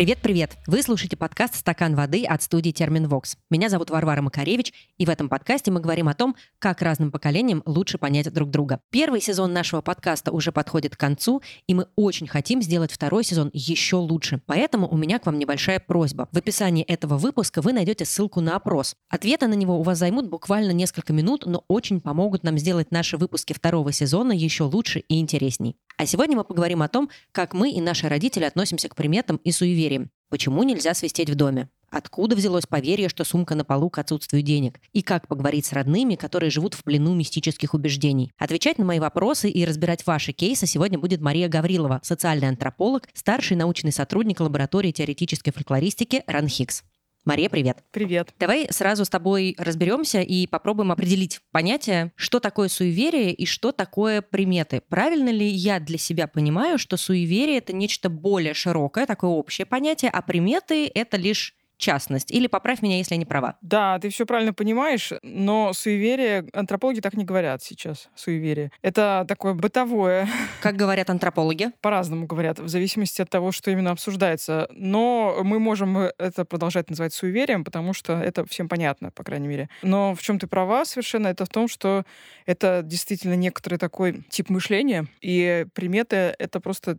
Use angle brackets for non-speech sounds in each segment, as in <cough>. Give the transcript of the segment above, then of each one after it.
Привет Привет-привет! Вы слушаете подкаст «Стакан воды» от студии «Терминвокс». Меня зовут Варвара Макаревич, и в этом подкасте мы говорим о том, как разным поколениям лучше понять друг друга. Первый сезон нашего подкаста уже подходит к концу, и мы очень хотим сделать второй сезон еще лучше. Поэтому у меня к вам небольшая просьба. В описании этого выпуска вы найдете ссылку на опрос. Ответы на него у вас займут буквально несколько минут, но очень помогут нам сделать наши выпуски второго сезона еще лучше и интересней. А сегодня мы поговорим о том, как мы и наши родители относимся к приметам и суевериям. Почему нельзя свистеть в доме? Откуда взялось поверье, что сумка на полу к отсутствию денег? И как поговорить с родными, которые живут в плену мистических убеждений? Отвечать на мои вопросы и разбирать ваши кейсы сегодня будет Мария Гаврилова, социальный антрополог, старший научный сотрудник лаборатории теоретической фольклористики РАНХИКС. Мария, привет. Привет. Давай сразу с тобой разберемся и попробуем определить понятие, что такое суеверие и что такое приметы. Правильно ли я для себя понимаю, что суеверие это нечто более широкое, такое общее понятие, а приметы это лишь частность. Или поправь меня, если я не права. Да, ты все правильно понимаешь, но суеверие, антропологи так не говорят сейчас, суеверие. Это такое бытовое. <laughs> Как говорят антропологи? По-разному говорят, в зависимости от того, что именно обсуждается. Но мы можем это продолжать называть суеверием, потому что это всем понятно, по крайней мере. Но в чем ты права совершенно, это в том, что это действительно некоторый такой тип мышления, и приметы — это просто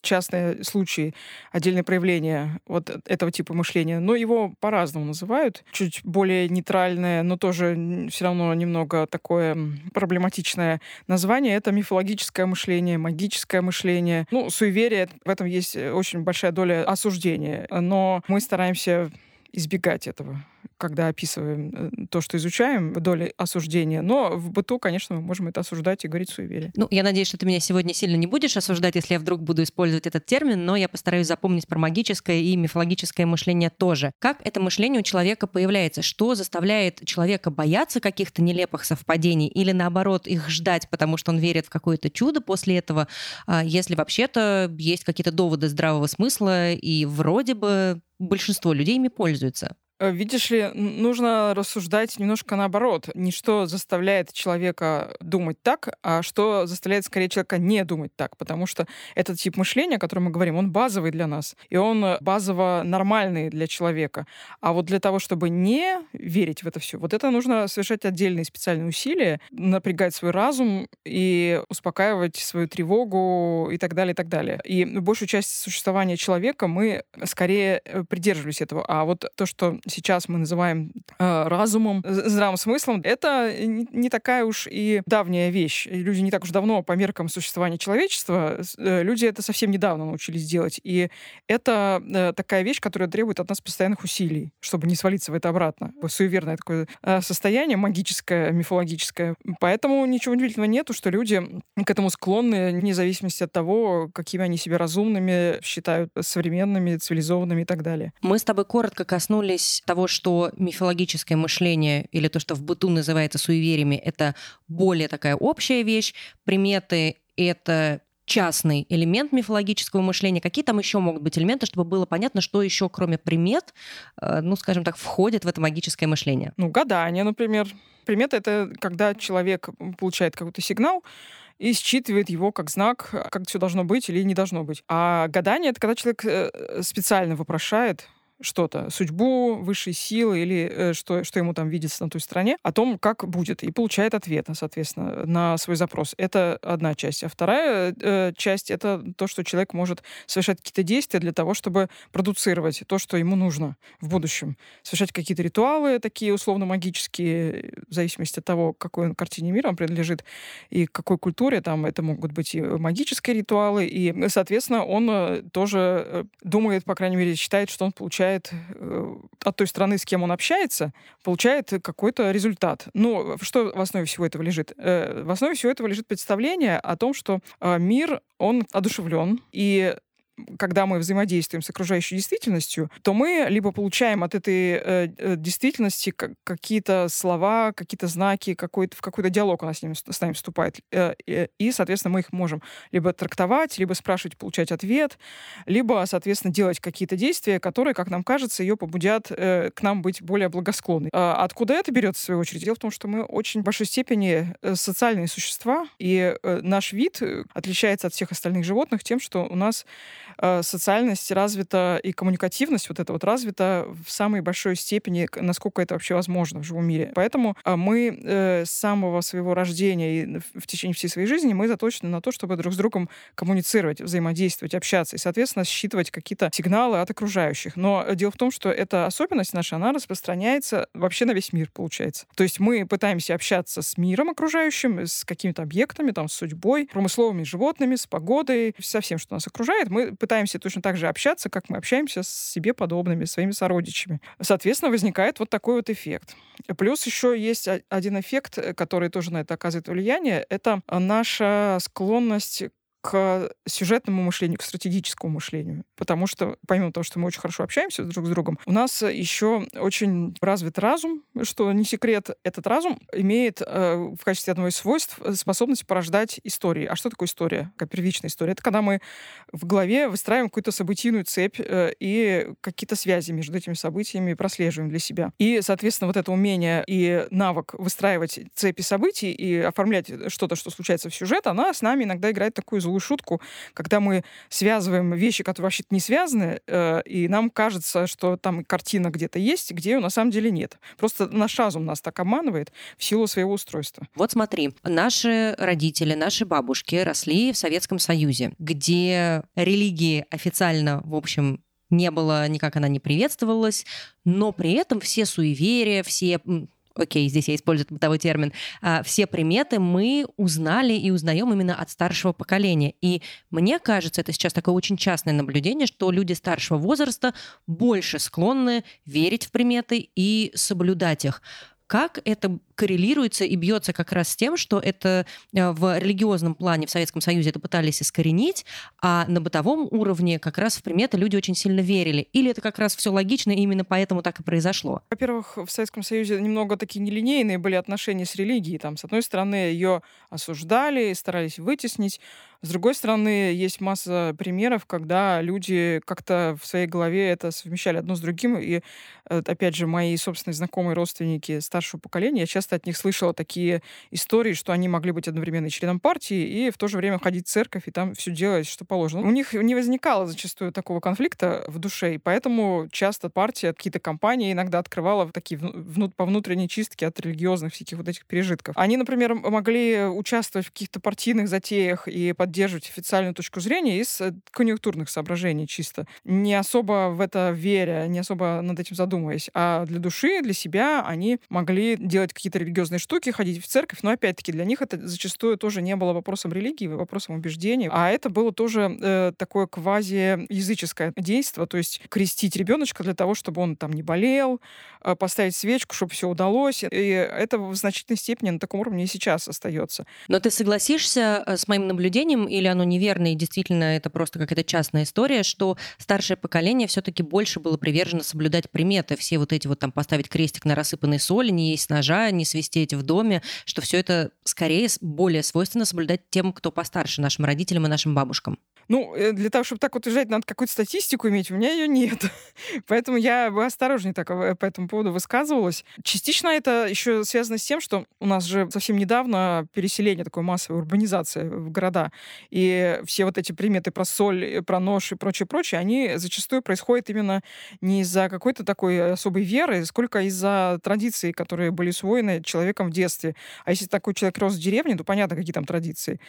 частные случаи, отдельные проявления вот этого типа мышления. Но его по-разному называют. Чуть более нейтральное, но тоже все равно немного такое проблематичное название — это мифологическое мышление, магическое мышление. Ну, суеверие, в этом есть очень большая доля осуждения. Но мы стараемся избегать этого когда описываем э, то, что изучаем, доли осуждения. Но в быту, конечно, мы можем это осуждать и говорить суеверие. Ну, я надеюсь, что ты меня сегодня сильно не будешь осуждать, если я вдруг буду использовать этот термин, но я постараюсь запомнить про магическое и мифологическое мышление тоже. Как это мышление у человека появляется? Что заставляет человека бояться каких-то нелепых совпадений или, наоборот, их ждать, потому что он верит в какое-то чудо после этого, а если вообще-то есть какие-то доводы здравого смысла и вроде бы большинство людей ими пользуются? Э, видишь ли, нужно рассуждать немножко наоборот. Не что заставляет человека думать так, а что заставляет скорее человека не думать так. Потому что этот тип мышления, о котором мы говорим, он базовый для нас. И он э, базово нормальный для человека. А вот для того, чтобы не верить в это все, вот это нужно совершать отдельные специальные усилия, напрягать свой разум и успокаивать свою тревогу и так далее, и так далее. И большую часть существования человека мы скорее э, придерживались этого. А вот то, что сейчас мы называем э, разумом, здравым смыслом, это не такая уж и давняя вещь. Люди не так уж давно по меркам существования человечества, э, люди это совсем недавно научились делать. И это э, такая вещь, которая требует от нас постоянных усилий, чтобы не свалиться в это обратно. Суеверное такое э, состояние, магическое, мифологическое. Поэтому ничего удивительного нету, что люди к этому склонны, вне зависимости от того, какими они себя разумными считают, современными, цивилизованными и так далее. Мы с тобой коротко коснулись того, что мифологическое мышление или то, что в быту называется суевериями, это более такая общая вещь. Приметы — это частный элемент мифологического мышления. Какие там еще могут быть элементы, чтобы было понятно, что еще, кроме примет, э, ну, скажем так, входит в это магическое мышление? Ну, гадание, например. Примета — это когда человек получает какой-то сигнал, и считывает его как знак, как все должно быть или не должно быть. А гадание — это когда человек э, специально вопрошает что-то, судьбу, высшие силы или э, что, что ему там видится на той стороне, о том, как будет, и получает ответ, соответственно, на свой запрос. Это одна часть. А вторая э, часть — это то, что человек может совершать какие-то действия для того, чтобы продуцировать то, что ему нужно в будущем. Совершать какие-то ритуалы такие условно-магические, в зависимости от того, какой он картине мира он принадлежит и какой культуре. Там это могут быть и магические ритуалы, и, соответственно, он э, тоже э, думает, по крайней мере, считает, что он получает получает э, от той страны, с кем он общается, получает какой-то результат. Но что в основе всего этого лежит? Э, в основе всего этого лежит представление о том, что э, мир, он одушевлен, и когда мы взаимодействуем с окружающей действительностью, то мы либо получаем от этой э, э действительности какие-то слова, какие-то знаки, какой-то, в какой-то диалог она с, ним, с нами вступает. Э, э, и, соответственно, мы их можем либо трактовать, либо спрашивать, получать ответ, либо, соответственно, делать какие-то действия, которые, как нам кажется, ее побудят э, к нам быть более благосклонной. А откуда это берется, в свою очередь? Дело в том, что мы очень в большой степени э, социальные существа, и э, наш вид э, отличается от всех остальных животных тем, что у нас э, социальность развита и коммуникативность вот эта вот развита в самой большой степени, насколько это вообще возможно в живом мире. Поэтому э, мы э, с самого своего рождения и в течение всей своей жизни мы заточены на то, чтобы друг с другом коммуницировать, взаимодействовать, общаться и, соответственно, считывать какие-то сигналы от окружающих. Но дело в том, что эта особенность наша, она распространяется вообще на весь мир, получается. То есть мы пытаемся общаться с миром окружающим, с какими-то объектами, там, с судьбой, промысловыми животными, с погодой, со всем, что нас окружает. Мы пытаемся точно так же общаться, как мы общаемся с себе подобными, своими сородичами. Соответственно, возникает вот такой вот эффект. Плюс еще есть один эффект, который тоже на это оказывает влияние. Это наша склонность к сюжетному мышлению, к стратегическому мышлению. Потому что, помимо того, что мы очень хорошо общаемся друг с другом, у нас еще очень развит разум, что не секрет. Этот разум имеет э, в качестве одного из свойств способность порождать истории. А что такое история? Как первичная история? Это когда мы в голове выстраиваем какую-то событийную цепь э, и какие-то связи между этими событиями прослеживаем для себя. И, соответственно, вот это умение и навык выстраивать цепи событий и оформлять что-то, что случается в сюжет, она с нами иногда играет такую злую шутку, когда мы связываем вещи, которые вообще-то не связаны, э, и нам кажется, что там картина где-то есть, где ее на самом деле нет. Просто наш разум нас так обманывает в силу своего устройства. Вот смотри, наши родители, наши бабушки росли в Советском Союзе, где религии официально, в общем, не было, никак она не приветствовалась, но при этом все суеверия, все окей, здесь я использую бытовой термин, а, все приметы мы узнали и узнаем именно от старшего поколения. И мне кажется, это сейчас такое очень частное наблюдение, что люди старшего возраста больше склонны верить в приметы и соблюдать их. Как это коррелируется и бьется как раз с тем, что это э, в религиозном плане в Советском Союзе это пытались искоренить, а на бытовом уровне как раз в приметы люди очень сильно верили? Или это как раз все логично, и именно поэтому так и произошло? Во-первых, в Советском Союзе немного такие нелинейные были отношения с религией. Там, с одной стороны, ее осуждали, старались вытеснить, с другой стороны, есть масса примеров, когда люди как-то в своей голове это совмещали одно с другим. И, э, опять же, мои собственные знакомые родственники старшего поколения, я часто от них слышала такие истории, что они могли быть одновременно членом партии и в то же время ходить в церковь и там все делать, что положено. У них не возникало зачастую такого конфликта в душе, и поэтому часто партия, какие-то компании иногда открывала такие вну, по внутренней чистке от религиозных всяких вот этих пережитков. Они, например, могли участвовать в каких-то партийных затеях и под поддерживать официальную точку зрения из э, конъюнктурных соображений чисто. Не особо в это веря, не особо над этим задумываясь. А для души, для себя они могли делать какие-то религиозные штуки, ходить в церковь, но опять-таки для них это зачастую тоже не было вопросом религии, вопросом убеждений, а это было тоже э, такое квази-языческое действие, то есть крестить ребеночка для того, чтобы он там не болел, э, поставить свечку, чтобы все удалось. И это в значительной степени на таком уровне и сейчас остается. Но ты согласишься э, с моим наблюдением, или оно неверно, и действительно это просто какая-то частная история, что старшее поколение все-таки больше было привержено соблюдать приметы. Все вот эти вот там поставить крестик на рассыпанной соли, не есть ножа, не свистеть в доме, что все это скорее более свойственно соблюдать тем, кто постарше, нашим родителям и нашим бабушкам. Ну, э, для того, чтобы так вот уезжать, надо какую-то статистику иметь. У меня ее нет. <laughs> Поэтому я бы осторожнее так э, по этому поводу высказывалась. Частично это еще связано с тем, что у нас же совсем недавно переселение, такое массовая урбанизация в города. И все вот эти приметы про соль, э, про нож и прочее, прочее, они зачастую происходят именно не из-за какой-то такой особой веры, сколько из-за традиций, которые были усвоены человеком в детстве. А если такой человек рос в деревне, то понятно, какие там традиции.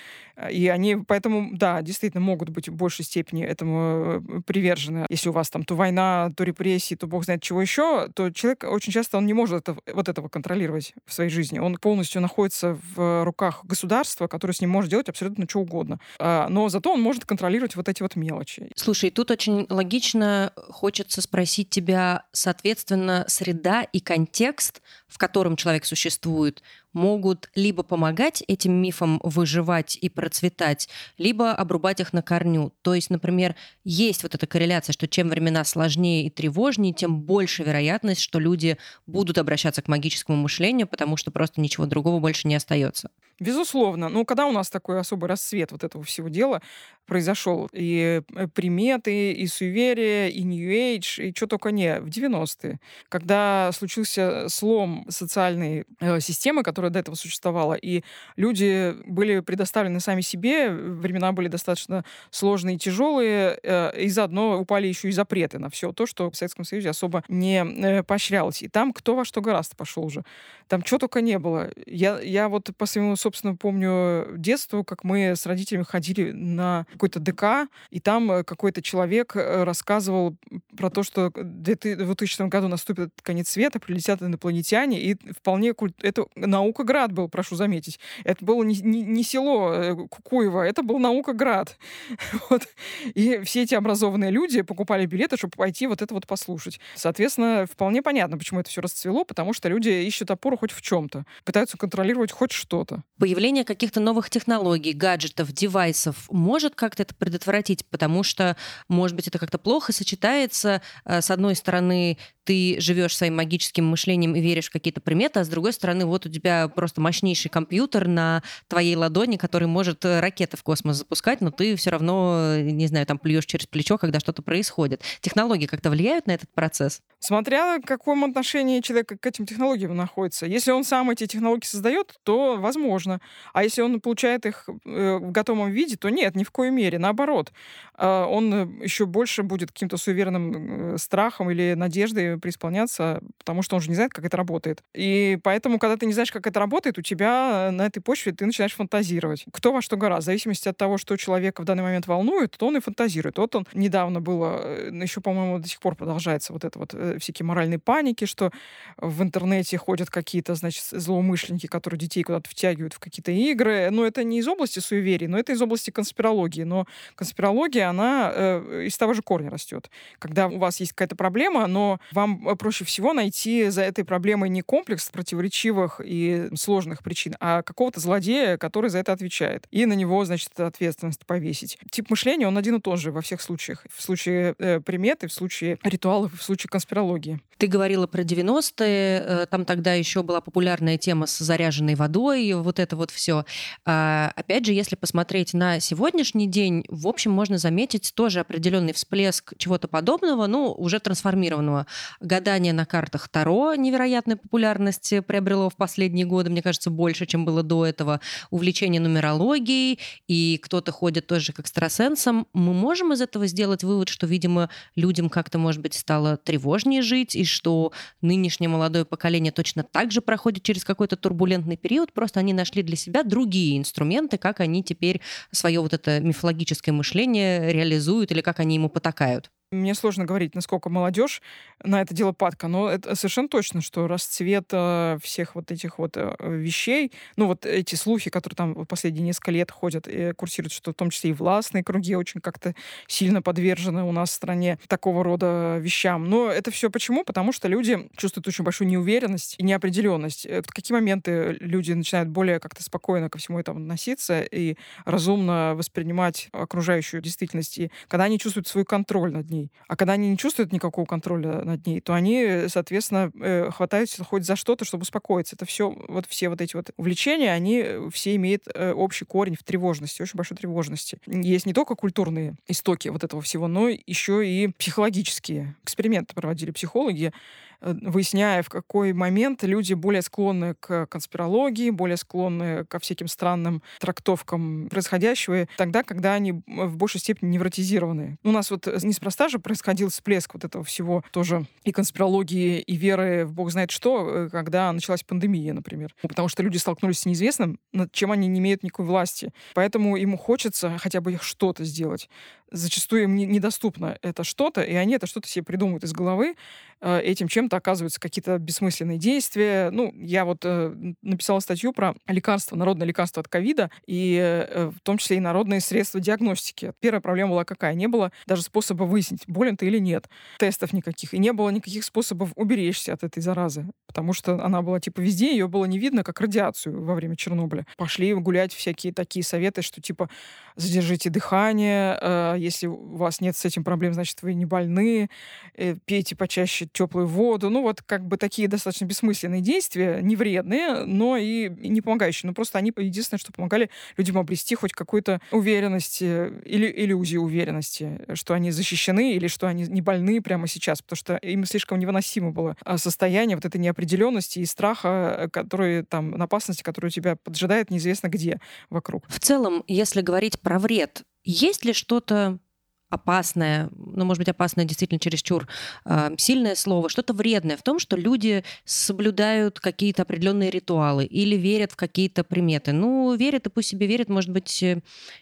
И они поэтому, да, действительно могут могут быть в большей степени этому э, привержены. Если у вас там то война, то репрессии, то бог знает чего еще, то человек очень часто он не может это, вот этого контролировать в своей жизни. Он полностью находится в руках государства, которое с ним может делать абсолютно что угодно. А, но зато он может контролировать вот эти вот мелочи. Слушай, тут очень логично хочется спросить тебя, соответственно, среда и контекст, в котором человек существует, могут либо помогать этим мифам выживать и процветать, либо обрубать их на корню. То есть, например, есть вот эта корреляция, что чем времена сложнее и тревожнее, тем больше вероятность, что люди будут обращаться к магическому мышлению, потому что просто ничего другого больше не остается. Безусловно. Но когда у нас такой особый расцвет вот этого всего дела произошел, и э, приметы, и суеверия, и New Age, и что только не, в 90-е, когда случился слом социальной э, системы, которая до этого существовала, и люди были предоставлены сами себе, времена были достаточно сложные и тяжелые, э, и заодно упали еще и запреты на все то, что в Советском Союзе особо не э, поощрялось. И там кто во что гораздо пошел уже. Там что только не было. Я, я вот по своему, собственно, помню детству, как мы с родителями ходили на какой-то ДК, и там э, какой-то человек э, рассказывал про то, что в 2000 году наступит конец света, прилетят инопланетяне, и вполне культ... это наукоград был, прошу заметить. Это было не, не, не село э, Кукуево, это был наукоград. <laughs> вот. И все эти образованные люди покупали билеты, чтобы пойти вот это вот послушать. Соответственно, вполне понятно, почему это все расцвело, потому что люди ищут опору хоть в чем-то, пытаются контролировать хоть что-то. Появление каких-то новых технологий, гаджетов, девайсов может как-то это предотвратить, потому что, может быть, это как-то плохо сочетается. Э, с одной стороны, ты живешь своим магическим мышлением и веришь в какие-то приметы, а с другой стороны, вот у тебя просто мощнейший компьютер на твоей ладони, который может э, ракеты в космос запускать, но ты все равно, э, не знаю, там плюешь через плечо, когда что-то происходит. Технологии как-то влияют на этот процесс? Смотря в каком отношении человек к этим технологиям находится. Если он сам эти технологии создает, то возможно. А если он получает их э, в готовом виде, то нет, ни в коей мере. Наоборот, он еще больше будет каким-то суеверным страхом или надеждой преисполняться, потому что он же не знает, как это работает. И поэтому, когда ты не знаешь, как это работает, у тебя на этой почве ты начинаешь фантазировать. Кто во что гора. В зависимости от того, что человека в данный момент волнует, то он и фантазирует. Вот он недавно было, э, еще, по-моему, до сих пор продолжается вот это вот э, всякие моральные паники, что в интернете ходят какие-то, значит, злоумышленники, которые детей куда-то втягивают в какие-то игры. Но это не из области суеверий, но это из области конспирологии. Но конспирология, она э, из того же корня растет. Когда у вас есть какая-то проблема, но вам проще всего найти за этой проблемой не комплекс противоречивых и сложных причин, а какого-то злодея, который за это отвечает. И на него, значит, ответственность повесить. Тип мышления, он один и тот же во всех случаях. В случае э, приметы, в случае ритуалов, в случае конспирологии. Ты говорила про 90-е, э, там тогда еще была популярная тема с заряженной водой, вот это вот все. А, опять же, если посмотреть на сегодняшний день, в общем, можно заметить тоже определенный всплеск чего-то подобного, ну, уже трансформированного. Гадание на картах Таро невероятной популярности приобрело в последние годы, мне кажется, больше, чем было до этого. Увлечение нумерологией, и кто-то ходит тоже к экстрасенсам. Мы можем из этого сделать вывод, что, видимо, людям как-то, может быть, стало тревожнее жить, и что нынешнее молодое поколение точно так же проходит через какой-то турбулентный период, просто они нашли для себя другие инструменты, как они теперь свое вот это мифологическое мышление реализуют или как они ему потакают. Мне сложно говорить, насколько молодежь на это дело падка, но это совершенно точно, что расцвет э, всех вот этих вот э, вещей, ну вот эти слухи, которые там последние несколько лет ходят и курсируют, что в том числе и властные круги очень как-то сильно подвержены у нас в стране такого рода вещам. Но это все почему? Потому что люди чувствуют очень большую неуверенность и неопределенность. Э, в какие моменты люди начинают более как-то спокойно ко всему этому относиться и разумно воспринимать окружающую действительность, и когда они чувствуют свой контроль над ней ней. А когда они не чувствуют никакого контроля над ней, то они, соответственно, э, хватаются хоть за что-то, чтобы успокоиться. Это все, вот все вот эти вот увлечения, они все имеют э, общий корень в тревожности, очень большой тревожности. Есть не только культурные истоки вот этого всего, но еще и психологические. Эксперименты проводили психологи, Э, выясняя, в какой момент люди более склонны к конспирологии, более склонны ко всяким странным трактовкам происходящего, тогда, когда они в большей степени невротизированы. У нас вот неспроста же происходил всплеск вот этого всего тоже и конспирологии, и веры в бог знает что, э, когда началась пандемия, например. Потому что люди столкнулись с неизвестным, над чем они не имеют никакой власти. Поэтому ему хочется хотя бы что-то сделать. Зачастую им недоступно это что-то, и они это что-то себе придумывают из головы, Э, этим чем-то оказываются какие-то бессмысленные действия. Ну, я вот э, написала статью про лекарства, народное лекарство от ковида, и э, в том числе и народные средства диагностики. Первая проблема была какая? Не было даже способа выяснить, болен ты или нет. Тестов никаких. И не было никаких способов уберечься от этой заразы, потому что она была типа везде, ее было не видно, как радиацию во время Чернобыля. Пошли гулять всякие такие советы, что типа задержите дыхание, э, если у вас нет с этим проблем, значит, вы не больны, э, пейте почаще пить теплую воду. Ну, вот как бы такие достаточно бессмысленные действия, не вредные, но и не помогающие. Но просто они единственное, что помогали людям обрести хоть какую-то уверенность или иллюзию уверенности, что они защищены или что они не больны прямо сейчас, потому что им слишком невыносимо было а, состояние вот этой неопределенности и страха, который там, опасности, которая тебя поджидает неизвестно где вокруг. В целом, если говорить про вред, есть ли что-то опасное, ну, может быть, опасное действительно чересчур э, сильное слово, что-то вредное в том, что люди соблюдают какие-то определенные ритуалы или верят в какие-то приметы. Ну, верят и пусть себе верят, может быть, э,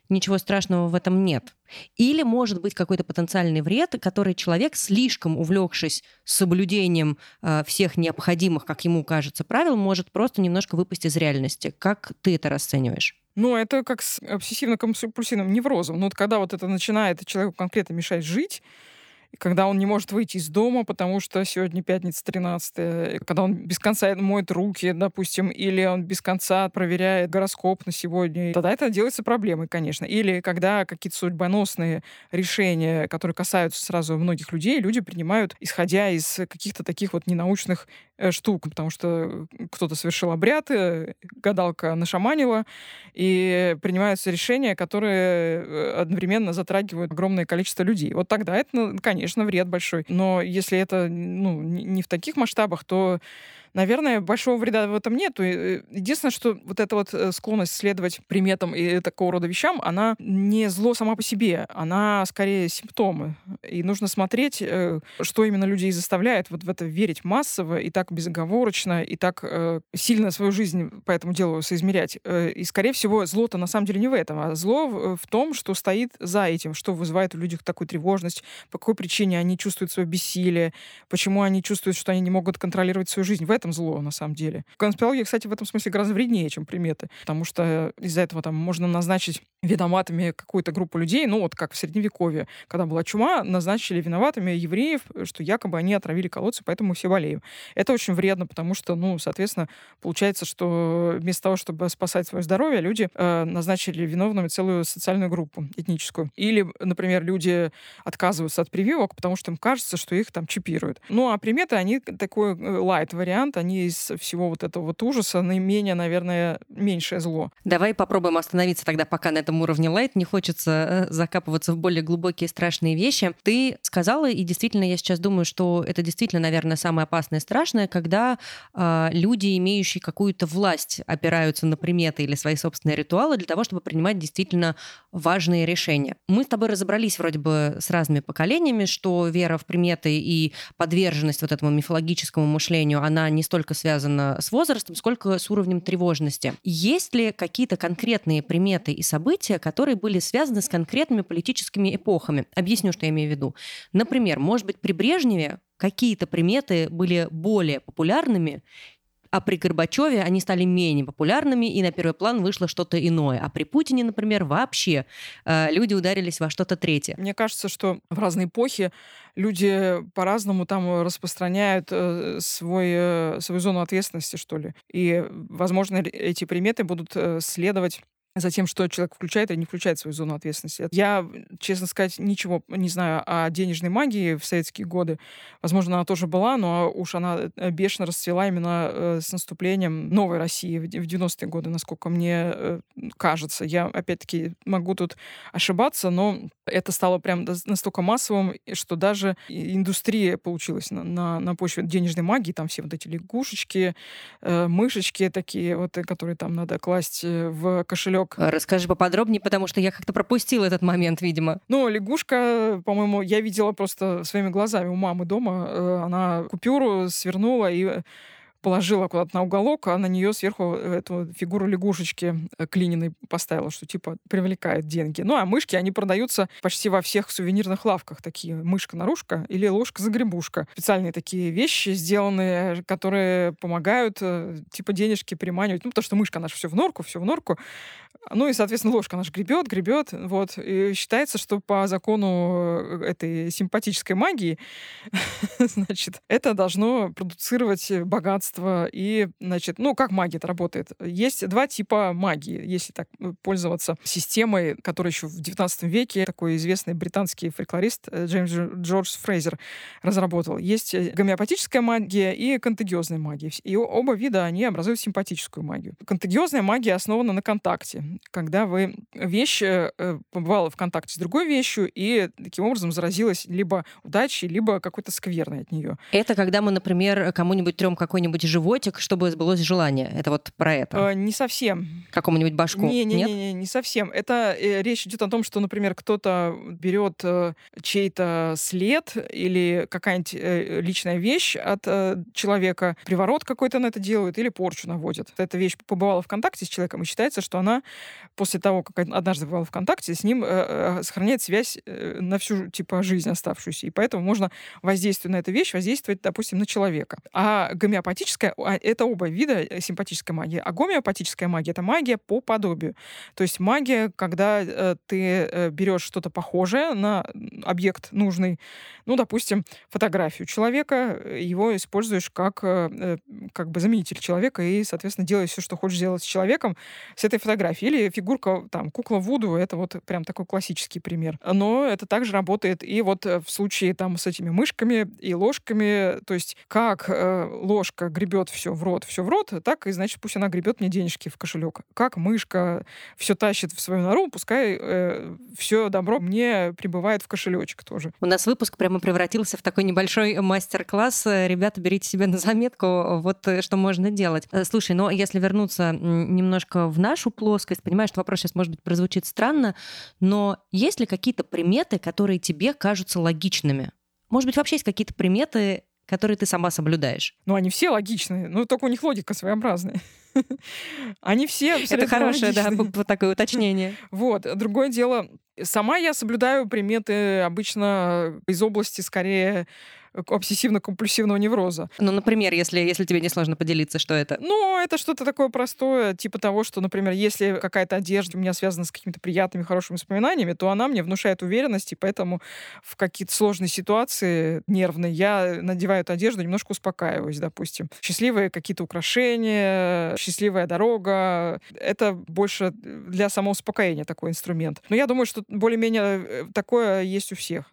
ничего страшного в этом нет. Или может быть какой-то потенциальный вред, который человек, слишком увлекшись соблюдением э, всех необходимых, как ему кажется, правил, может просто немножко выпасть из реальности. Как ты это расцениваешь? Ну, это как с обсессивно-компульсивным неврозом. Ну, вот когда вот это начинает человеку конкретно мешать жить, когда он не может выйти из дома, потому что сегодня пятница 13 когда он без конца моет руки, допустим, или он без конца проверяет гороскоп на сегодня, тогда это делается проблемой, конечно. Или когда какие-то судьбоносные решения, которые касаются сразу многих людей, люди принимают, исходя из каких-то таких вот ненаучных э, штук, потому что кто-то совершил обряд, э, гадалка нашаманила, и принимаются решения, которые э, одновременно затрагивают огромное количество людей. Вот тогда это, ну, конечно, конечно, вред большой. Но если это ну, не в таких масштабах, то наверное, большого вреда в этом нет. Э, единственное, что вот эта вот э, склонность следовать приметам и такого рода вещам, она не зло сама по себе, она скорее симптомы. И нужно смотреть, э, что именно людей заставляет вот в это верить массово и так безоговорочно, и так сильно свою жизнь по этому делу соизмерять. И, скорее всего, зло-то на самом деле не в этом, а зло в том, что стоит за этим, что вызывает у людей такую тревожность, по какой причине они чувствуют свое бессилие, почему они чувствуют, что они не могут контролировать свою жизнь. В этом зло, на самом деле. Конспирология, кстати, в этом смысле гораздо вреднее, чем приметы, потому что из-за этого там можно назначить виноватыми какую-то группу людей, ну вот как в Средневековье, когда была чума, назначили виноватыми евреев, что якобы они отравили колодцы, поэтому мы все болеем. Это очень вредно, потому что, ну, соответственно, получается, что вместо того, чтобы спасать свое здоровье, люди э, назначили виновными целую социальную группу этническую. Или, например, люди отказываются от прививок, потому что им кажется, что их там чипируют. Ну, а приметы, они такой лайт-вариант, они из всего вот этого вот ужаса наименее, наверное, меньшее зло. Давай попробуем остановиться тогда пока на этом уровне лайт. Не хочется э, закапываться в более глубокие страшные вещи. Ты сказала, и действительно я сейчас думаю, что это действительно, наверное, самое опасное и страшное, когда э, люди, имеющие какую-то власть, опираются на приметы или свои собственные ритуалы для того, чтобы принимать действительно важные решения. Мы с тобой разобрались вроде бы с разными поколениями, что вера в приметы и подверженность вот этому мифологическому мышлению, она не столько связано с возрастом, сколько с уровнем тревожности. Есть ли какие-то конкретные приметы и события, которые были связаны с конкретными политическими эпохами? Объясню, что я имею в виду. Например, может быть, при Брежневе какие-то приметы были более популярными, а при Горбачеве они стали менее популярными, и на первый план вышло что-то иное. А при Путине, например, вообще э, люди ударились во что-то третье. Мне кажется, что в разные эпохи люди по-разному там распространяют э, свой, э, свою зону ответственности, что ли. И, возможно, эти приметы будут э, следовать за тем, что человек включает или не включает свою зону ответственности. Я, честно сказать, ничего не знаю о денежной магии в советские годы. Возможно, она тоже была, но уж она э, бешено расцвела именно э, с наступлением новой России в 90-е годы, насколько мне э, кажется. Я, опять-таки, могу тут ошибаться, но это стало прям настолько массовым, что даже индустрия получилась на, на, на почве денежной магии. Там все вот эти лягушечки, мышечки такие, вот, которые там надо класть в кошелек лягушек. Расскажи поподробнее, потому что я как-то пропустила этот момент, видимо. Ну, лягушка, по-моему, я видела просто своими глазами у мамы дома. Э, она купюру свернула и положила куда-то на уголок, а на нее сверху эту фигуру лягушечки э, клининой поставила, что типа привлекает деньги. Ну, а мышки, они продаются почти во всех сувенирных лавках. Такие мышка-нарушка или ложка-загребушка. Специальные такие вещи сделанные, которые помогают э, типа денежки приманивать. Ну, потому что мышка наша все в норку, все в норку. Ну и, соответственно, ложка наша гребет, гребет. Вот. И считается, что по закону э, этой симпатической магии, <laughs> значит, это должно продуцировать богатство средства. И, значит, ну, как магия работает? Есть два типа магии, если так э, пользоваться системой, которая еще в 19 веке такой известный британский фольклорист э, Джеймс Джордж Фрейзер разработал. Есть э, гомеопатическая магия и контагиозная магия. И оба вида, они образуют симпатическую магию. Контагиозная магия основана на контакте. Когда вы вещь побывала в контакте с другой вещью и таким образом заразилась либо удачей, либо какой-то скверной от нее. Это когда мы, например, кому-нибудь трем какой-нибудь животик, чтобы сбылось желание. Это вот про это? Э, не совсем. Какому-нибудь башку? Не, не, не, не, не совсем. Это э, речь идет о том, что, например, кто-то берет э, чей-то след или какая-нибудь э, личная вещь от э, человека, приворот какой-то на это делают или порчу наводит. Эта вещь побывала в контакте с человеком, и считается, что она после того, как однажды бывала в контакте, с ним э, э, сохраняет связь э, на всю типа жизнь оставшуюся. И поэтому можно воздействие на эту вещь воздействовать, допустим, на человека. А гомеопатическая а, это оба вида э, симпатической магии. А гомеопатическая магия это магия по подобию. То есть магия, когда э, ты э, берешь что-то похожее на объект нужный, ну, допустим, фотографию человека, его используешь как, как бы заменитель человека и, соответственно, делаешь все, что хочешь сделать с человеком с этой фотографией. Или фигурка, там, кукла Вуду, это вот прям такой классический пример. Но это также работает и вот в случае там с этими мышками и ложками, то есть как ложка гребет все в рот, все в рот, так и, значит, пусть она гребет мне денежки в кошелек. Как мышка все тащит в свою нору, пускай э, все добро мне прибывает в кошелечек тоже. У нас выпуск прямо превратился в такой небольшой мастер-класс. Ребята, берите себе на заметку, вот э, что можно делать. Э, слушай, но если вернуться немножко в нашу плоскость, понимаешь, что вопрос сейчас, может быть, прозвучит странно, но есть ли какие-то приметы, которые тебе кажутся логичными? Может быть, вообще есть какие-то приметы, которые ты сама соблюдаешь? Ну, они все логичные, но только у них логика своеобразная. <laughs> Они все Это хорошее, да, вот такое <laughs> уточнение. Вот. Другое дело, сама я соблюдаю приметы обычно из области скорее обсессивно-компульсивного невроза. Ну, например, если, если тебе не сложно поделиться, что это? Ну, это что-то такое простое, типа того, что, например, если какая-то одежда у меня связана с какими-то приятными, хорошими воспоминаниями, то она мне внушает уверенность, и поэтому в какие-то сложные ситуации нервные я надеваю эту одежду, немножко успокаиваюсь, допустим. Счастливые какие-то украшения, счастливая дорога. Это больше для самоуспокоения такой инструмент. Но я думаю, что более-менее э, такое есть у всех.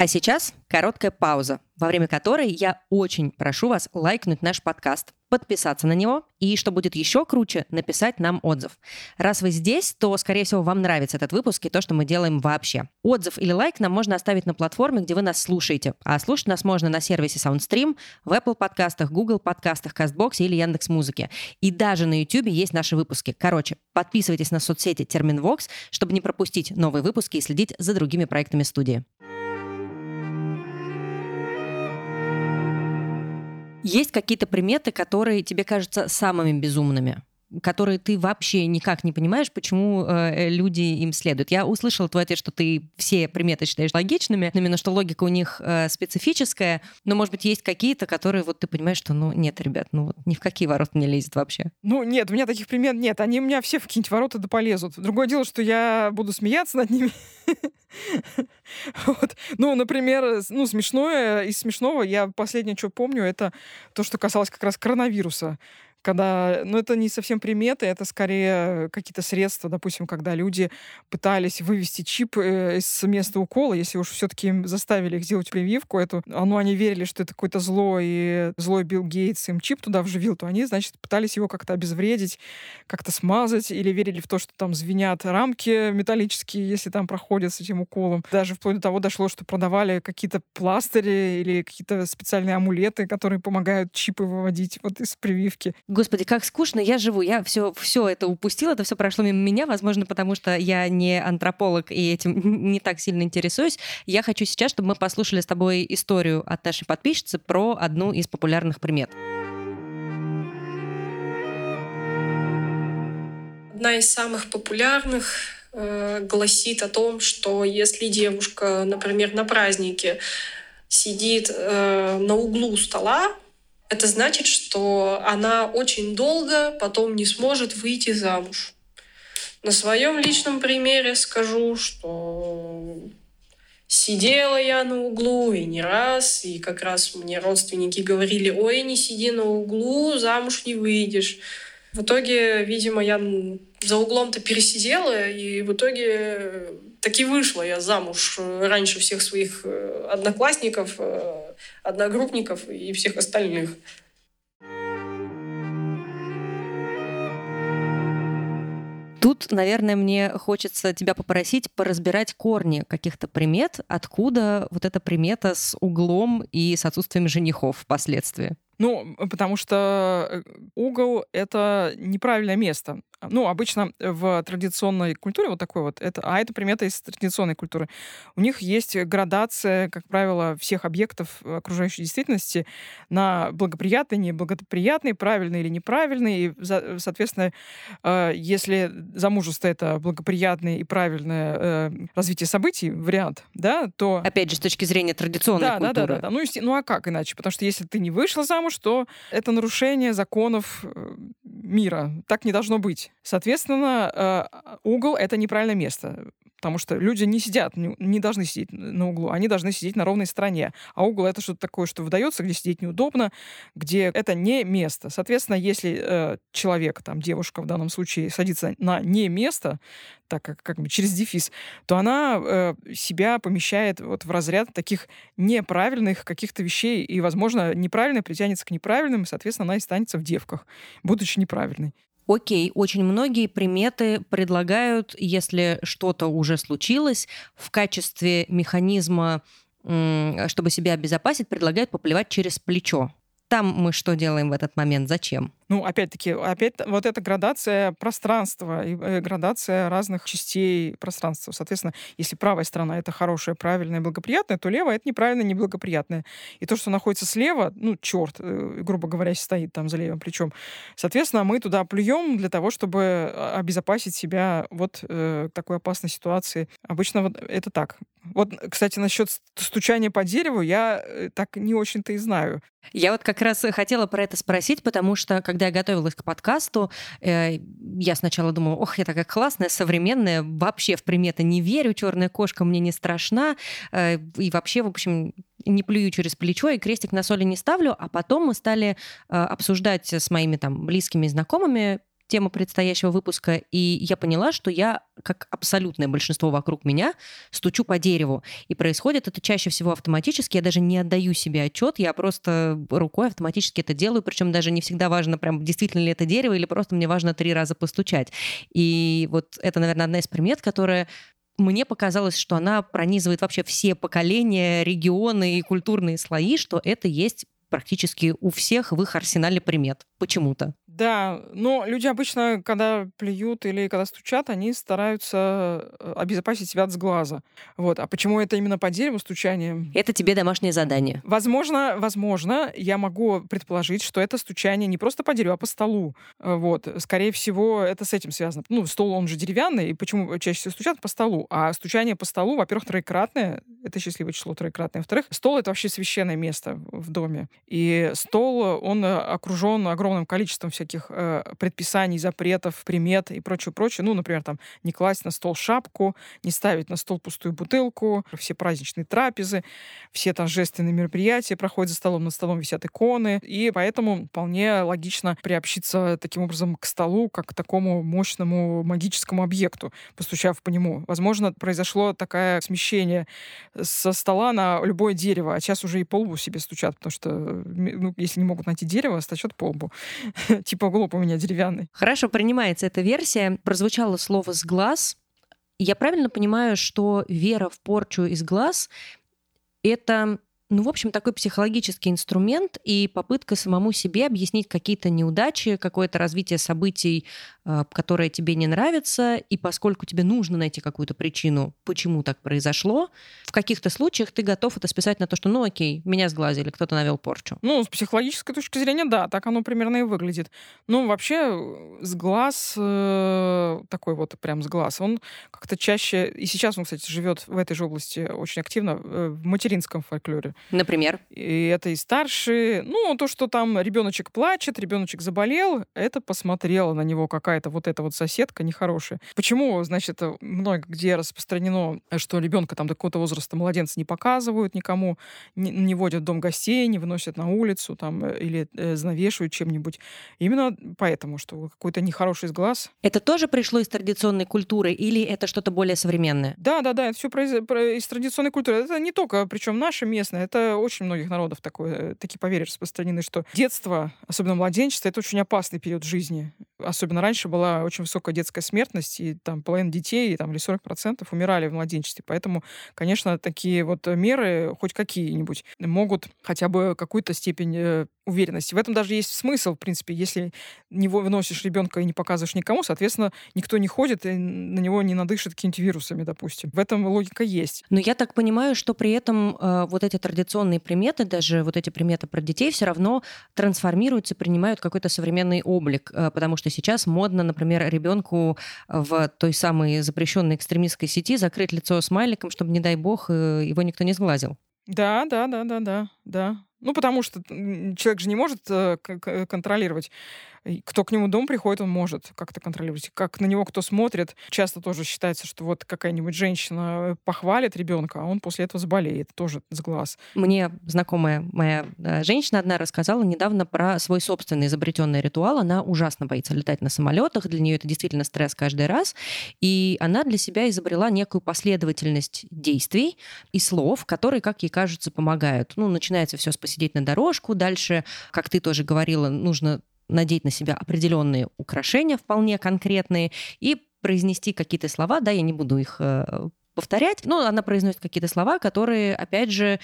А сейчас короткая пауза, во время которой я очень прошу вас лайкнуть наш подкаст, подписаться на него и, что будет еще круче, написать нам отзыв. Раз вы здесь, то, скорее всего, вам нравится этот выпуск и то, что мы делаем вообще. Отзыв или лайк нам можно оставить на платформе, где вы нас слушаете. А слушать нас можно на сервисе SoundStream, в Apple подкастах, Google подкастах, CastBox или Яндекс Музыке. И даже на YouTube есть наши выпуски. Короче, подписывайтесь на соцсети Терминвокс, чтобы не пропустить новые выпуски и следить за другими проектами студии. Есть какие-то приметы, которые тебе кажутся самыми безумными? Которые ты вообще никак не понимаешь, почему э, люди им следуют. Я услышала твой ответ, что ты все приметы считаешь логичными, именно что логика у них э, специфическая, но, может быть, есть какие-то, которые вот ты понимаешь, что, ну, нет, ребят, ну, вот ни в какие ворота не лезет вообще. Ну, нет, у меня таких примет нет. Они у меня все в какие-нибудь ворота да полезут. Другое дело, что я буду смеяться над ними. <laughs> Вот. Ну, например, ну, смешное, из смешного я последнее, что помню, это то, что касалось как раз коронавируса когда, ну, это не совсем приметы, это скорее какие-то средства, допустим, когда люди пытались вывести чип э, из места укола, если уж все-таки заставили их сделать прививку эту, а, ну, они верили, что это какой-то злой, и злой Билл Гейтс им чип туда вживил, то они, значит, пытались его как-то обезвредить, как-то смазать, или верили в то, что там звенят рамки металлические, если там проходят с этим уколом. Даже вплоть до того дошло, что продавали какие-то пластыри или какие-то специальные амулеты, которые помогают чипы выводить вот из прививки. Господи, как скучно я живу. Я все, все это упустила, это все прошло мимо меня, возможно, потому что я не антрополог и этим <laughs> не так сильно интересуюсь. Я хочу сейчас, чтобы мы послушали с тобой историю от нашей подписчицы про одну из популярных примет. Одна из самых популярных э, гласит о том, что если девушка, например, на празднике сидит э, на углу стола, это значит, что она очень долго потом не сможет выйти замуж. На своем личном примере скажу, что Сидела я на углу и не раз, и как раз мне родственники говорили, ой, не сиди на углу, замуж не выйдешь. В итоге, видимо, я за углом-то пересидела, и в итоге таки вышла я замуж раньше всех своих э, одноклассников, э, одногруппников и всех остальных. Тут, наверное, мне хочется тебя попросить поразбирать корни каких-то примет, откуда вот эта примета с углом и с отсутствием женихов впоследствии. Ну, потому что э, угол — это неправильное место. Ну, обычно в традиционной культуре вот такой вот, это, а это примета из традиционной культуры. У них есть градация, как правило, всех объектов окружающей действительности на благоприятные, неблагоприятные, правильные или неправильные. И, соответственно, э, если замужество — это благоприятное и правильное э, развитие событий, вариант, да, то... Опять же, с точки зрения традиционной да, культуры. Да, да, да. да. Ну, ну, а как иначе? Потому что если ты не вышла замуж, то это нарушение законов э, мира. Так не должно быть. Соответственно, э, угол — это неправильное место. Потому что люди не сидят, не, должны сидеть на углу, они должны сидеть на ровной стороне. А угол это что-то такое, что выдается, где сидеть неудобно, где это не место. Соответственно, если э, человек, там, девушка в данном случае, садится на не место, так как, как бы через дефис, то она э, себя помещает вот в разряд таких неправильных каких-то вещей, и, возможно, неправильно притянется к неправильным, и, соответственно, она и станется в девках, будучи неправильной. Окей, очень многие приметы предлагают, если что-то уже случилось, в качестве механизма, чтобы себя обезопасить, предлагают поплевать через плечо. Там мы что делаем в этот момент? Зачем? Ну, опять-таки, опять вот эта градация пространства и э, градация разных частей пространства. Соответственно, если правая сторона — это хорошая, правильная, благоприятная, то левая — это неправильная, неблагоприятная. И то, что находится слева, ну, черт, э, грубо говоря, стоит там за левым плечом. Соответственно, мы туда плюем для того, чтобы а, обезопасить себя вот э, такой опасной ситуации. Обычно вот это так. Вот, кстати, насчет стучания по дереву я э, так не очень-то и знаю. Я вот как раз хотела про это спросить, потому что, когда я готовилась к подкасту, э, я сначала думала, ох, я такая классная, современная, вообще в приметы не верю, черная кошка мне не страшна, э, и вообще, в общем, не плюю через плечо и крестик на соли не ставлю, а потом мы стали э, обсуждать с моими там близкими знакомыми тему предстоящего выпуска, и я поняла, что я, как абсолютное большинство вокруг меня, стучу по дереву. И происходит это чаще всего автоматически. Я даже не отдаю себе отчет, я просто рукой автоматически это делаю, причем даже не всегда важно, прям действительно ли это дерево, или просто мне важно три раза постучать. И вот это, наверное, одна из примет, которая мне показалось, что она пронизывает вообще все поколения, регионы и культурные слои, что это есть практически у всех в их арсенале примет почему-то. Да, но люди обычно, когда плюют или когда стучат, они стараются э, обезопасить себя от сглаза. Вот. А почему это именно по дереву стучание? Это тебе домашнее задание. Возможно, возможно, я могу предположить, что это стучание не просто по дереву, а по столу. Э, вот. Скорее всего, это с этим связано. Ну, стол, он же деревянный, и почему чаще всего стучат по столу? А стучание по столу, во-первых, троекратное, это счастливое число троекратное. Во-вторых, стол — это вообще священное место в доме. И стол, он окружен огромным количеством всяких всяких э, предписаний, запретов, примет и прочее, прочее. Ну, например, там не класть на стол шапку, не ставить на стол пустую бутылку, все праздничные трапезы, все торжественные мероприятия проходят за столом, над столом висят иконы, и поэтому вполне логично приобщиться таким образом к столу, как к такому мощному магическому объекту, постучав по нему. Возможно, произошло такое смещение со стола на любое дерево, а сейчас уже и по лбу себе стучат, потому что, ну, если не могут найти дерево, стучат по лбу. <laughs> типа типа глоб у меня деревянный. Хорошо, принимается эта версия. Прозвучало слово «с глаз». Я правильно понимаю, что вера в порчу из глаз — это ну, в общем, такой психологический инструмент и попытка самому себе объяснить какие-то неудачи, какое-то развитие событий, а, которое тебе не нравится, и поскольку тебе нужно найти какую-то причину, почему так произошло, в каких-то случаях ты готов это списать на то, что, ну, окей, меня сглазили, кто-то навел порчу. Ну, с психологической точки зрения, да, так оно примерно и выглядит. Ну, вообще, с глаз, э, такой вот прям с глаз, он как-то чаще, и сейчас он, кстати, живет в этой же области очень активно, э, в материнском фольклоре. Например? И это и старшие. Ну, то, что там ребеночек плачет, ребеночек заболел, это посмотрела на него какая-то вот эта вот соседка нехорошая. Почему, значит, много где распространено, что ребенка там до какого-то возраста младенца не показывают никому, не, не водят в дом гостей, не выносят на улицу там э, или э, занавешивают чем-нибудь. Именно поэтому, что какой-то нехороший из глаз. Это тоже пришло из традиционной культуры или это что-то более современное? Да, да, да, это все из традиционной культуры. Это не только, причем наше местное, это очень многих народов такое, э, такие поверья распространены, что детство, особенно младенчество, это очень опасный период жизни. Особенно раньше была очень высокая детская смертность, и там половина детей, там, или 40% умирали в младенчестве. Поэтому, конечно, такие вот меры, хоть какие-нибудь, могут хотя бы какую-то степень э, уверенности. В этом даже есть смысл, в принципе, если не выносишь ребенка и не показываешь никому, соответственно, никто не ходит и на него не надышит какими-нибудь вирусами, допустим. В этом логика есть. Но я так понимаю, что при этом э, вот эти традиционные приметы, даже вот эти приметы про детей, все равно трансформируются, принимают какой-то современный облик, э, потому что сейчас модно, например, ребенку в той самой запрещенной экстремистской сети закрыть лицо смайликом, чтобы, не дай бог, э, его никто не сглазил. Да, да, да, да, да, да. Ну, потому что человек же не может э, контролировать кто к нему дом приходит, он может как-то контролировать. Как на него кто смотрит, часто тоже считается, что вот какая-нибудь женщина похвалит ребенка, а он после этого заболеет, тоже с глаз. Мне знакомая моя э, женщина одна рассказала недавно про свой собственный изобретенный ритуал. Она ужасно боится летать на самолетах, для нее это действительно стресс каждый раз. И она для себя изобрела некую последовательность действий и слов, которые, как ей кажется, помогают. Ну, начинается все с посидеть на дорожку, дальше, как ты тоже говорила, нужно надеть на себя определенные украшения вполне конкретные и произнести какие-то слова, да, я не буду их э, повторять, но она произносит какие-то слова, которые, опять же,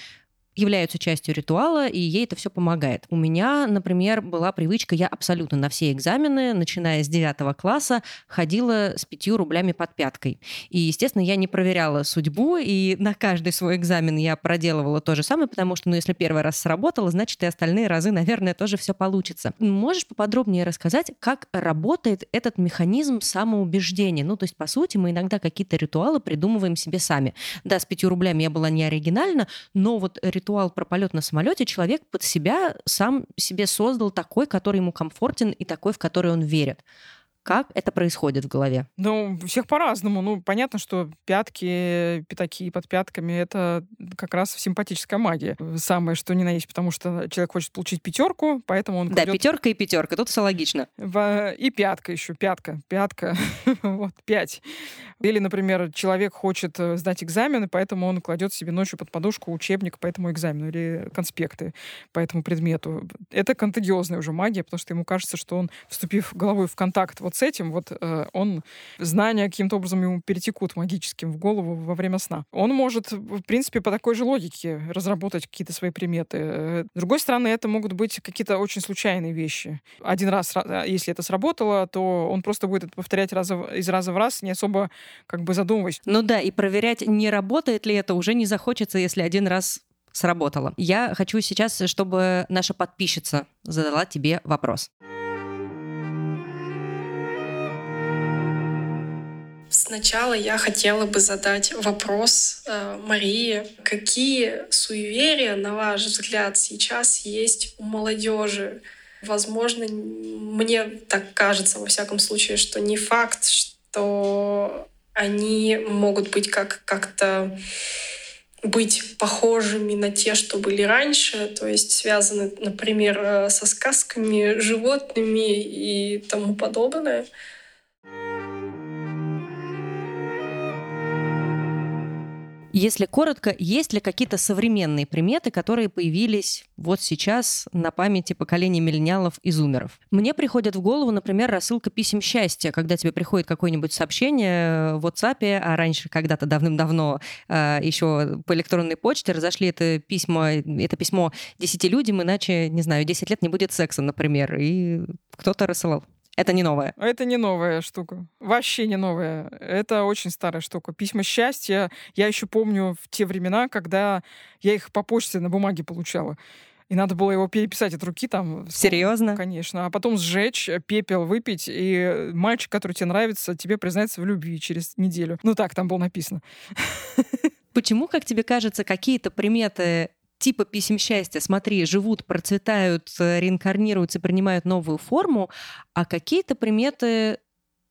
являются частью ритуала, и ей это все помогает. У меня, например, была привычка, я абсолютно на все экзамены, начиная с 9 класса, ходила с 5 рублями под пяткой. И, естественно, я не проверяла судьбу, и на каждый свой экзамен я проделывала то же самое, потому что, ну, если первый раз сработало, значит, и остальные разы, наверное, тоже все получится. Можешь поподробнее рассказать, как работает этот механизм самоубеждения? Ну, то есть, по сути, мы иногда какие-то ритуалы придумываем себе сами. Да, с 5 рублями я была не оригинальна, но вот ритуал ритуал про полет на самолете человек под себя сам себе создал такой, который ему комфортен и такой, в который он верит. Как это происходит в голове? Ну, у всех по-разному. Ну, понятно, что пятки, пятаки под пятками — это как раз симпатическая магия. Самое, что ни на есть, потому что человек хочет получить пятерку, поэтому он Да, кладет... пятерка и пятерка, тут все логично. В... И пятка еще, пятка, пятка, <laughs> вот, пять. Или, например, человек хочет э, сдать экзамены, поэтому он кладет себе ночью под подушку учебник по этому экзамену или конспекты по этому предмету. Это контагиозная уже магия, потому что ему кажется, что он, вступив головой в контакт вот с этим, вот э, он знания каким-то образом ему перетекут магическим в голову во время сна. Он может, в принципе, по такой же логике разработать какие-то свои приметы. Э, с другой стороны, это могут быть какие-то очень случайные вещи. Один раз, э, если это сработало, то он просто будет это повторять раз, из раза в раз, не особо как бы задумываясь. Ну да, и проверять, не работает ли это, уже не захочется, если один раз сработало. Я хочу сейчас, чтобы наша подписчица задала тебе вопрос. Сначала я хотела бы задать вопрос э, Марии. Какие суеверия, на ваш взгляд, сейчас есть у молодежи? Возможно, мне так кажется, во всяком случае, что не факт, что они могут быть как как-то быть похожими на те, что были раньше, то есть связаны, например, э, со сказками, животными и тому подобное. Если коротко, есть ли какие-то современные приметы, которые появились вот сейчас на памяти поколения миллениалов и зумеров? Мне приходит в голову, например, рассылка писем счастья, когда тебе приходит какое-нибудь сообщение в WhatsApp, а раньше когда-то давным-давно э, еще по электронной почте разошли это письмо, это письмо 10 людям, иначе, не знаю, 10 лет не будет секса, например, и кто-то рассылал. Это не новое. Это не новая штука. Вообще не новая. Это очень старая штука. Письма счастья я еще помню в те времена, когда я их по почте на бумаге получала. И надо было его переписать от руки там. Серьезно? Конечно. А потом сжечь, пепел выпить, и мальчик, который тебе нравится, тебе признается в любви через неделю. Ну так там было написано. <laughs> Почему, как тебе кажется, какие-то приметы типа писем счастья, смотри, живут, процветают, э, реинкарнируются, принимают новую форму, а какие-то приметы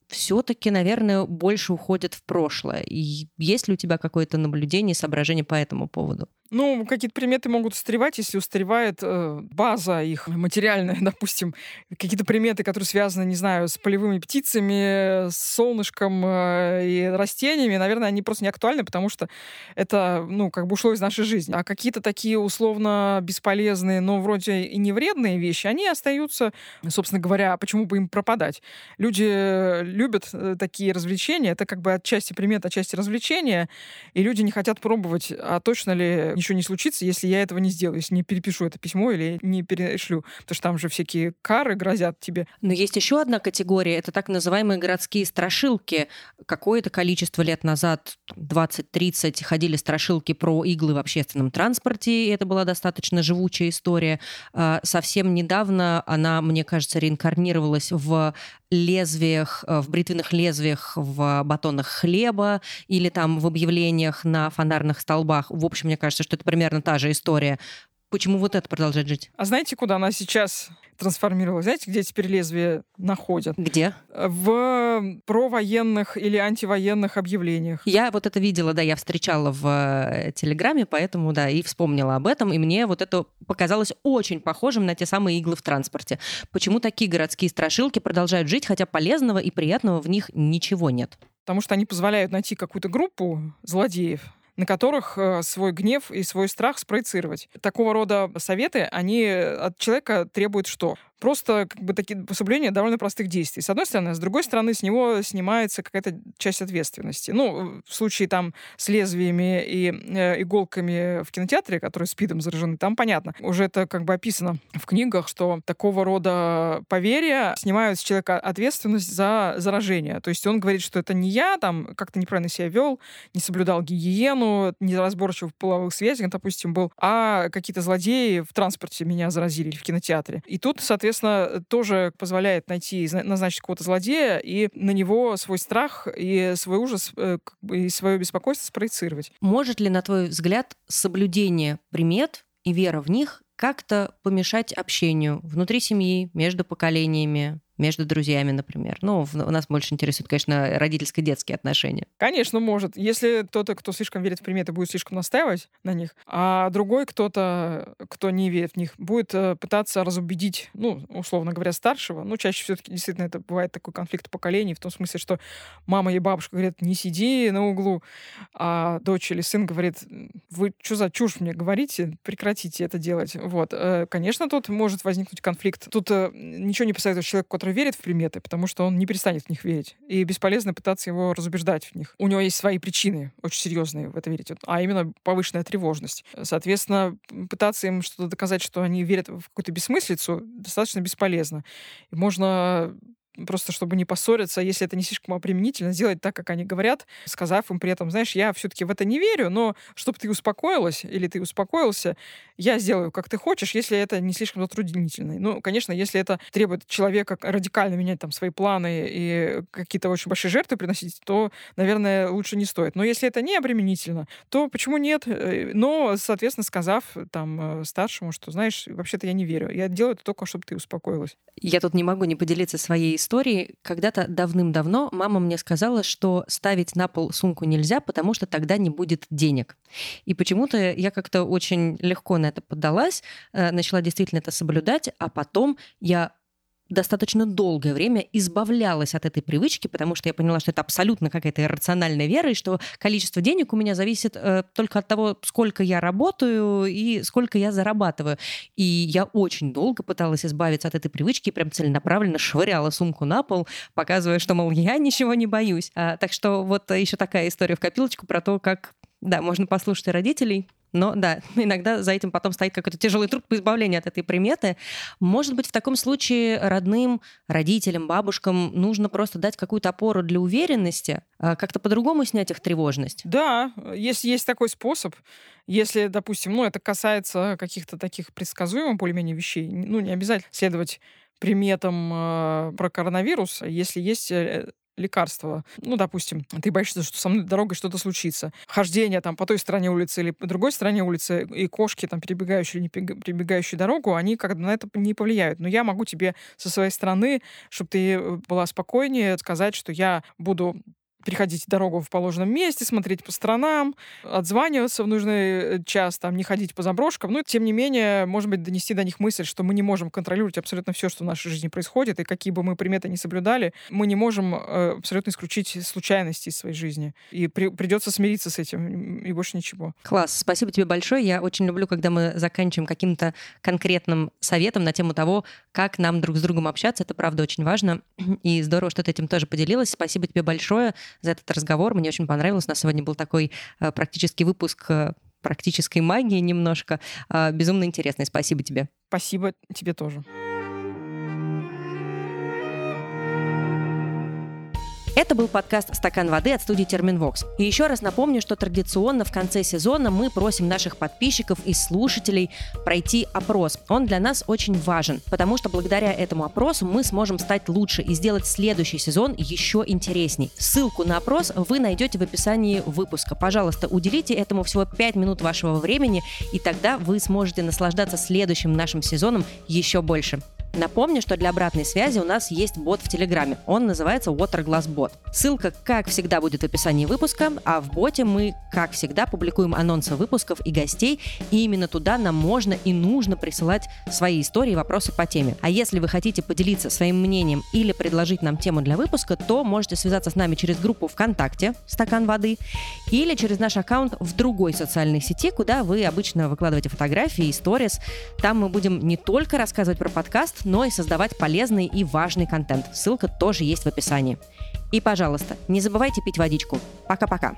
все-таки, наверное, больше уходят в прошлое. И есть ли у тебя какое-то наблюдение, соображение по этому поводу? Ну, какие-то приметы могут устаревать, если устаревает э, база их материальная, <laughs> допустим, какие-то приметы, которые связаны, не знаю, с полевыми птицами, с солнышком э, и растениями, наверное, они просто не актуальны, потому что это, ну, как бы ушло из нашей жизни. А какие-то такие условно бесполезные, но вроде и не вредные вещи, они остаются, собственно говоря, почему бы им пропадать? Люди любят э, такие развлечения, это как бы отчасти примет, отчасти развлечения, и люди не хотят пробовать, а точно ли ничего не случится, если я этого не сделаю, если не перепишу это письмо или не перешлю. Потому что там же всякие кары грозят тебе. Но есть еще одна категория, это так называемые городские страшилки. Какое-то количество лет назад, 20-30, ходили страшилки про иглы в общественном транспорте, и это была достаточно живучая история. А, совсем недавно она, мне кажется, реинкарнировалась в лезвиях, э, в бритвенных лезвиях в батонах хлеба или там в объявлениях на фонарных столбах. В общем, мне кажется, что это примерно та же история. Почему вот это продолжает жить? А знаете, куда она сейчас трансформировалась? Знаете, где теперь лезвие находят? Где? В провоенных или антивоенных объявлениях. Я вот это видела, да, я встречала в э, Телеграме, поэтому, да, и вспомнила об этом, и мне вот это показалось очень похожим на те самые иглы в транспорте. Почему такие городские страшилки продолжают жить, хотя полезного и приятного в них ничего нет? Потому что они позволяют найти какую-то группу злодеев, на которых э, свой гнев и свой страх спроецировать. Такого рода советы, они от человека требуют что? Просто как бы такие соблюдение довольно простых действий. С одной стороны, с другой стороны, с него снимается какая-то часть ответственности. Ну, в случае там с лезвиями и э, иголками в кинотеатре, которые спидом заражены, там понятно. Уже это как бы описано в книгах, что такого рода поверья снимают с человека ответственность за заражение. То есть он говорит, что это не я, там как-то неправильно себя вел, не соблюдал гигиену, не разборчив в половых связях, допустим, был, а какие-то злодеи в транспорте меня заразили или в кинотеатре. И тут, соответственно, соответственно, тоже позволяет найти, назначить какого-то злодея и на него свой страх и свой ужас э, и свое беспокойство спроецировать. Может ли, на твой взгляд, соблюдение примет и вера в них как-то помешать общению внутри семьи, между поколениями, между друзьями, например. Ну, у нас больше интересуют, конечно, родительско-детские отношения. Конечно, может. Если кто-то, кто слишком верит в приметы, будет слишком настаивать на них, а другой кто-то, кто не верит в них, будет э, пытаться разубедить, ну, условно говоря, старшего. Ну, чаще все-таки действительно это бывает такой конфликт поколений, в том смысле, что мама и бабушка говорят, не сиди на углу, а дочь или сын говорит, вы что за чушь мне говорите, прекратите это делать. Вот. Э, конечно, тут может возникнуть конфликт. Тут э, ничего не посоветуешь человеку, который который верит в приметы, потому что он не перестанет в них верить. И бесполезно пытаться его разубеждать в них. У него есть свои причины, очень серьезные в это верить, а именно повышенная тревожность. Соответственно, пытаться им что-то доказать, что они верят в какую-то бессмыслицу, достаточно бесполезно. И можно просто чтобы не поссориться, если это не слишком обременительно, сделать так, как они говорят, сказав им при этом, знаешь, я все-таки в это не верю, но чтобы ты успокоилась или ты успокоился, я сделаю, как ты хочешь, если это не слишком затруднительно. Ну, конечно, если это требует человека радикально менять там свои планы и какие-то очень большие жертвы приносить, то, наверное, лучше не стоит. Но если это не обременительно, то почему нет? Э, но, соответственно, сказав там э, старшему, что, знаешь, вообще-то я не верю. Я делаю это только, чтобы ты успокоилась. Я тут не могу не поделиться своей истории. Когда-то давным-давно мама мне сказала, что ставить на пол сумку нельзя, потому что тогда не будет денег. И почему-то я как-то очень легко на это поддалась, э, начала действительно это соблюдать, а потом я достаточно долгое время избавлялась от этой привычки, потому что я поняла, что это абсолютно какая-то иррациональная вера, и что количество денег у меня зависит э, только от того, сколько я работаю и сколько я зарабатываю. И я очень долго пыталась избавиться от этой привычки, и прям целенаправленно швыряла сумку на пол, показывая, что, мол, я ничего не боюсь. А, так что вот еще такая история в копилочку про то, как да, можно послушать родителей, но да, <laughs> иногда за этим потом стоит какой-то тяжелый труд по избавлению от этой приметы. Может быть, в таком случае родным, родителям, бабушкам нужно просто дать какую-то опору для уверенности, а как-то по-другому снять их тревожность? Да, если есть такой способ. Если, допустим, ну, это касается каких-то таких предсказуемых более-менее вещей, ну, не обязательно следовать приметам э, про коронавирус, если есть лекарство. Ну, допустим, ты боишься, что со мной дорогой что-то случится. Хождение там по той стороне улицы или по другой стороне улицы, и кошки, там, перебегающие или не перебегающие дорогу, они как-то на это не повлияют. Но я могу тебе со своей стороны, чтобы ты э, была спокойнее, сказать, что я буду переходить дорогу в положенном месте, смотреть по сторонам, отзваниваться в нужный э, час, там, не ходить по заброшкам. Но, тем не менее, может быть, донести до них мысль, что мы не можем контролировать абсолютно все, что в нашей жизни происходит, и какие бы мы приметы не соблюдали, мы не можем э, абсолютно исключить случайности из своей жизни. И при, придется смириться с этим, и больше ничего. Класс, спасибо тебе большое. Я очень люблю, когда мы заканчиваем каким-то конкретным советом на тему того, как нам друг с другом общаться. Это, правда, очень важно. И здорово, что ты этим тоже поделилась. Спасибо тебе большое за этот разговор. Мне очень понравилось. У нас сегодня был такой э, практический выпуск э, практической магии немножко. Э, безумно интересный. Спасибо тебе. Спасибо тебе тоже. Это был подкаст «Стакан воды» от студии Терминвокс. И еще раз напомню, что традиционно в конце сезона мы просим наших подписчиков и слушателей пройти опрос. Он для нас очень важен, потому что благодаря этому опросу мы сможем стать лучше и сделать следующий сезон еще интересней. Ссылку на опрос вы найдете в описании выпуска. Пожалуйста, уделите этому всего 5 минут вашего времени, и тогда вы сможете наслаждаться следующим нашим сезоном еще больше. Напомню, что для обратной связи у нас есть бот в Телеграме. Он называется Waterglass Bot. Ссылка, как всегда, будет в описании выпуска, а в боте мы, как всегда, публикуем анонсы выпусков и гостей, и именно туда нам можно и нужно присылать свои истории и вопросы по теме. А если вы хотите поделиться своим мнением или предложить нам тему для выпуска, то можете связаться с нами через группу ВКонтакте «Стакан воды» или через наш аккаунт в другой социальной сети, куда вы обычно выкладываете фотографии и сторис. Там мы будем не только рассказывать про подкаст, но и создавать полезный и важный контент. Ссылка тоже есть в описании. И, пожалуйста, не забывайте пить водичку. Пока-пока.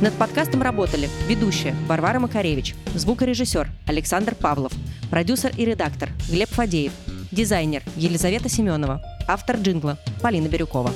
Над подкастом работали ведущая Варвара Макаревич, звукорежиссер Александр Павлов, продюсер и редактор Глеб Фадеев, дизайнер Елизавета Семенова, автор джингла Полина Бирюкова.